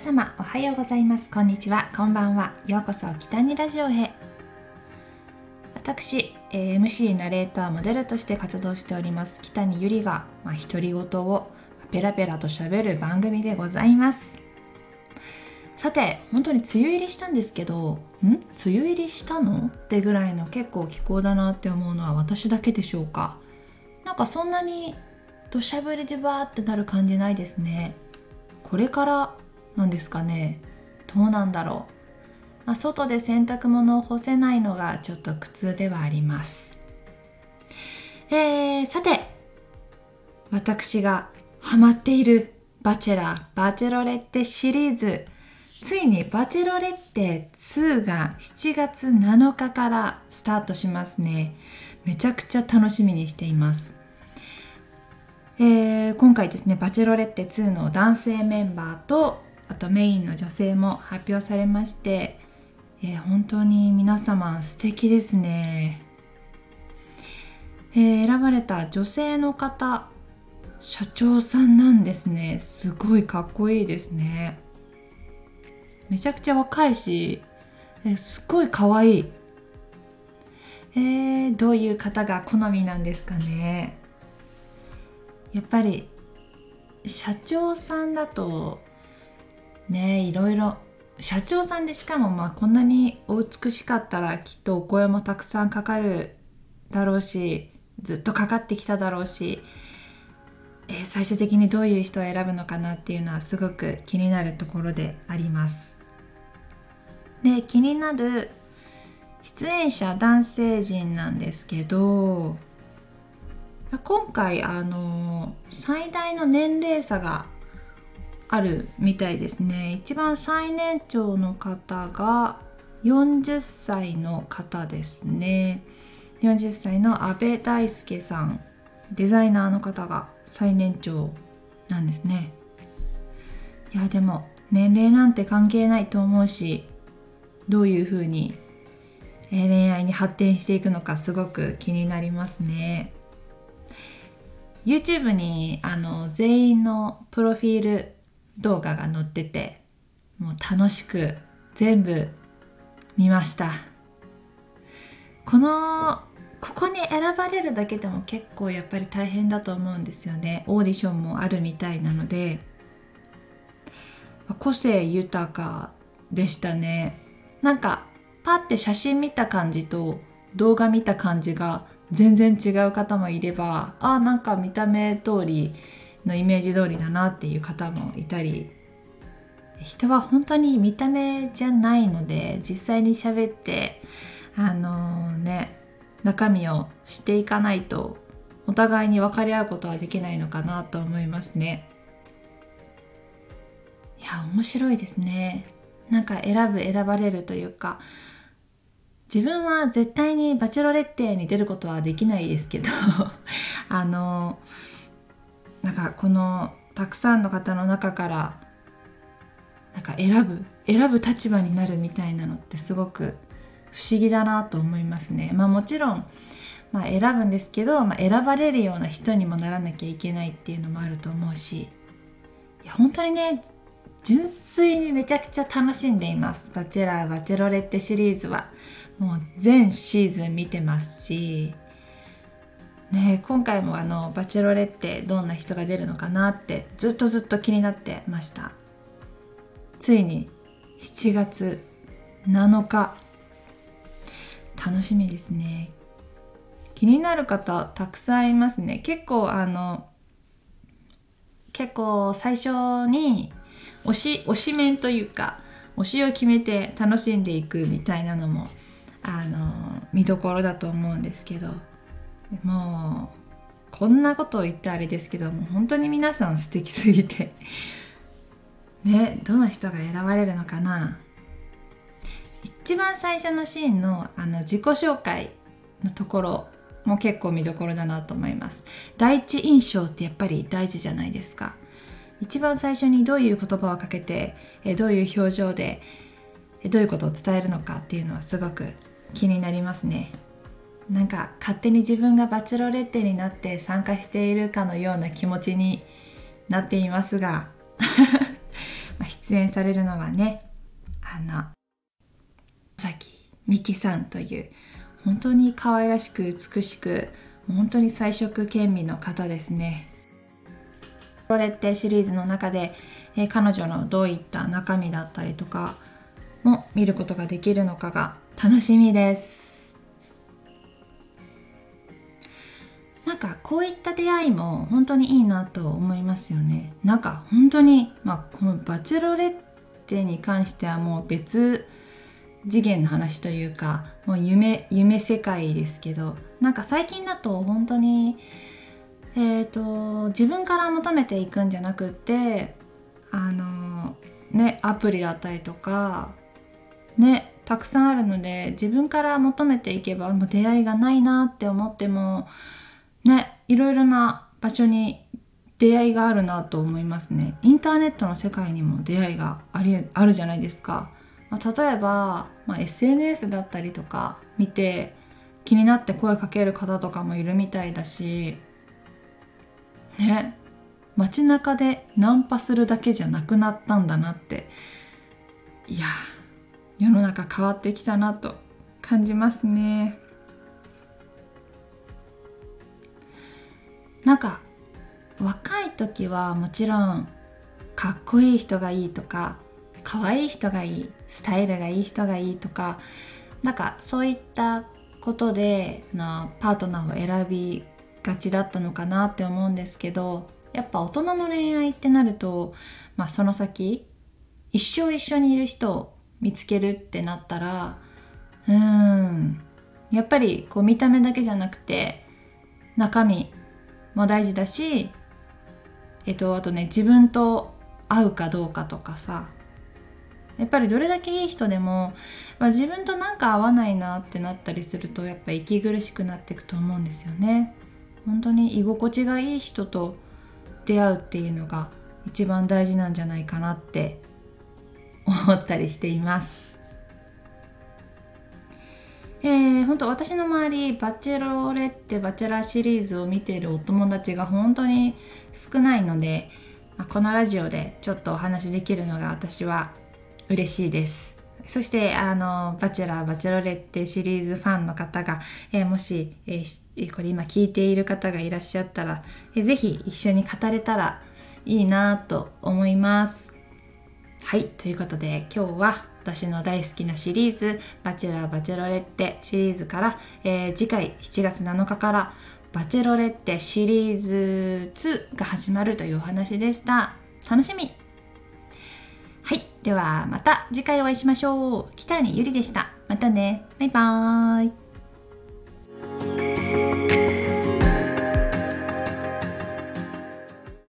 様おはようございます。こんにちは。こんばんは。ようこそ北にラジオへ。私、え、MC ナレーターモデルとして活動しております。北にゆりが、まあ、独り言をペラペラと喋る番組でございます。さて本当に梅雨入りしたんですけどん？梅雨入りしたの？ってぐらいの結構気候だなって思うのは私だけでしょうか。なんかそんなに土砂降りでバーってなる感じないですね。これからなんですかね。どうなんだろう、まあ、外で洗濯物を干せないのがちょっと苦痛ではあります。えー、さて私がハマっているバチェラーバチェロレッテシリーズ。ついにバチェロレッテ2が7月7日からスタートしますね。めちゃくちゃ楽しみにしています。えー、今回ですねバチェロレッテ2の男性メンバーとあとメインの女性も発表されまして、えー、本当に皆様素敵ですね、えー、選ばれた女性の方社長さんなんですね。すごいかっこいいですね。めちゃくちゃ若いし、えー、すっごいかわいい。えー、どういう方が好みなんですかね。やっぱり社長さんだとねいろいろ社長さんでしかもまあこんなにお美しかったらきっとお声もたくさんかかるだろうしずっとかかってきただろうし、えー、最終的にどういう人を選ぶのかなっていうのはすごく気になるところであります。で気になる出演者男性陣なんですけど今回あの最大の年齢差があるみたいですね。一番最年長の方が40歳の方ですね。40歳の阿部大輔さん。デザイナーの方が最年長なんですね。いやでも年齢なんて関係ないと思うしどういうふうに恋愛に発展していくのかすごく気になりますね。YouTube にあの全員のプロフィール動画が載っててもう楽しく全部見ました。このここに選ばれるだけでも結構やっぱり大変だと思うんですよね。オーディションもあるみたいなので。個性豊かでしたね。なんかパッて写真見た感じと動画見た感じが全然違う方もいればあなんか見た目通りのイメージ通りだなっていう方もいたり人は本当に見た目じゃないので実際に喋ってあのー、ね中身を知っていかないとお互いに分かり合うことはできないのかなと思いますね。いや面白いですね。なんか選ぶ選ばれるというか自分は絶対にバチェロレッテに出ることはできないですけど あのなんかこのたくさんの方の中からなんか選ぶ選ぶ立場になるみたいなのってすごく不思議だなと思いますね。まあもちろん、まあ、選ぶんですけど、まあ、選ばれるような人にもならなきゃいけないっていうのもあると思うしいや本当にね純粋にめちゃくちゃ楽しんでいます「バチェラー・バチェロレッテ」シリーズはもう全シーズン見てますしね今回もあの「バチェロレッテ」どんな人が出るのかなってずっとずっと気になってました。ついに7月7日。楽しみですね。気になる方たくさんいますね。結構あの結構最初に推し推し面というか推しを決めて楽しんでいくみたいなのもあの見どころだと思うんですけど。もうこんなことを言ってあれですけども本当に皆さん素敵すぎて ねどの人が選ばれるのかな。一番最初のシーンのあの自己紹介のところも結構見どころだなと思います。第一印象ってやっぱり大事じゃないですか。一番最初にどういう言葉をかけてどういう表情でどういうことを伝えるのかっていうのはすごく気になりますね。なんか勝手に自分がバチロレッテになって参加しているかのような気持ちになっていますが 出演されるのはねあの崎美紀さんという本当に可愛らしく美しく本当に彩色兼備の方ですね。ロレッテシリーズの中で、えー、彼女のどういった中身だったりとかも見ることができるのかが楽しみですかこういった出会いも本当にいいなと思いますよね。なんか本当にまあこのバチェロレッテに関してはもう別次元の話というかもう夢夢世界ですけどなんか最近だと本当にえーと、自分から求めていくんじゃなくてあのねアプリだったりとかねたくさんあるので自分から求めていけばもう出会いがないなって思ってもねいろいろな場所に出会いがあるなと思いますね。インターネットの世界にも出会いがありあるじゃないですか、まあ、例えば、まあ、SNS だったりとか見て気になって声かける方とかもいるみたいだしね街中でナンパするだけじゃなくなったんだなっていや世の中変わってきたなと感じますね。なんか若い時はもちろんかっこいい人がいいとか可愛い人がいいスタイルがいい人がいいとかなんかそういったことでのパートナーを選びがちだったのかなって思うんですけどやっぱ大人の恋愛ってなると、まあ、その先一生一緒にいる人を見つけるってなったらうーんやっぱりこう見た目だけじゃなくて中身も大事だしえっとあとね自分と合うかどうかとかさやっぱりどれだけいい人でも、まあ、自分となんか合わないなってなったりするとやっぱ息苦しくなっていくと思うんですよね。本当に居心地がいい人と出会うっていうのが一番大事なんじゃないかなって思ったりしています。えー、本当私の周りバチェロレッテバチェラーシリーズを見ているお友達が本当に少ないので、ま、このラジオでちょっとお話できるのが私は嬉しいです。そしてあのバチェラーバチェロレッテシリーズファンの方が、えー、もし、えー、これ今聞いている方がいらっしゃったら、えー、ぜひ一緒に語れたらいいなと思いますはいということで今日は私の大好きなシリーズ「バチェラーバチェロレッテ」シリーズから、えー、次回7月7日から「バチェロレッテ」シリーズ2が始まるというお話でした楽しみはい。ではまた次回お会いしましょう。北谷ゆりでした。またね。バイバーイ。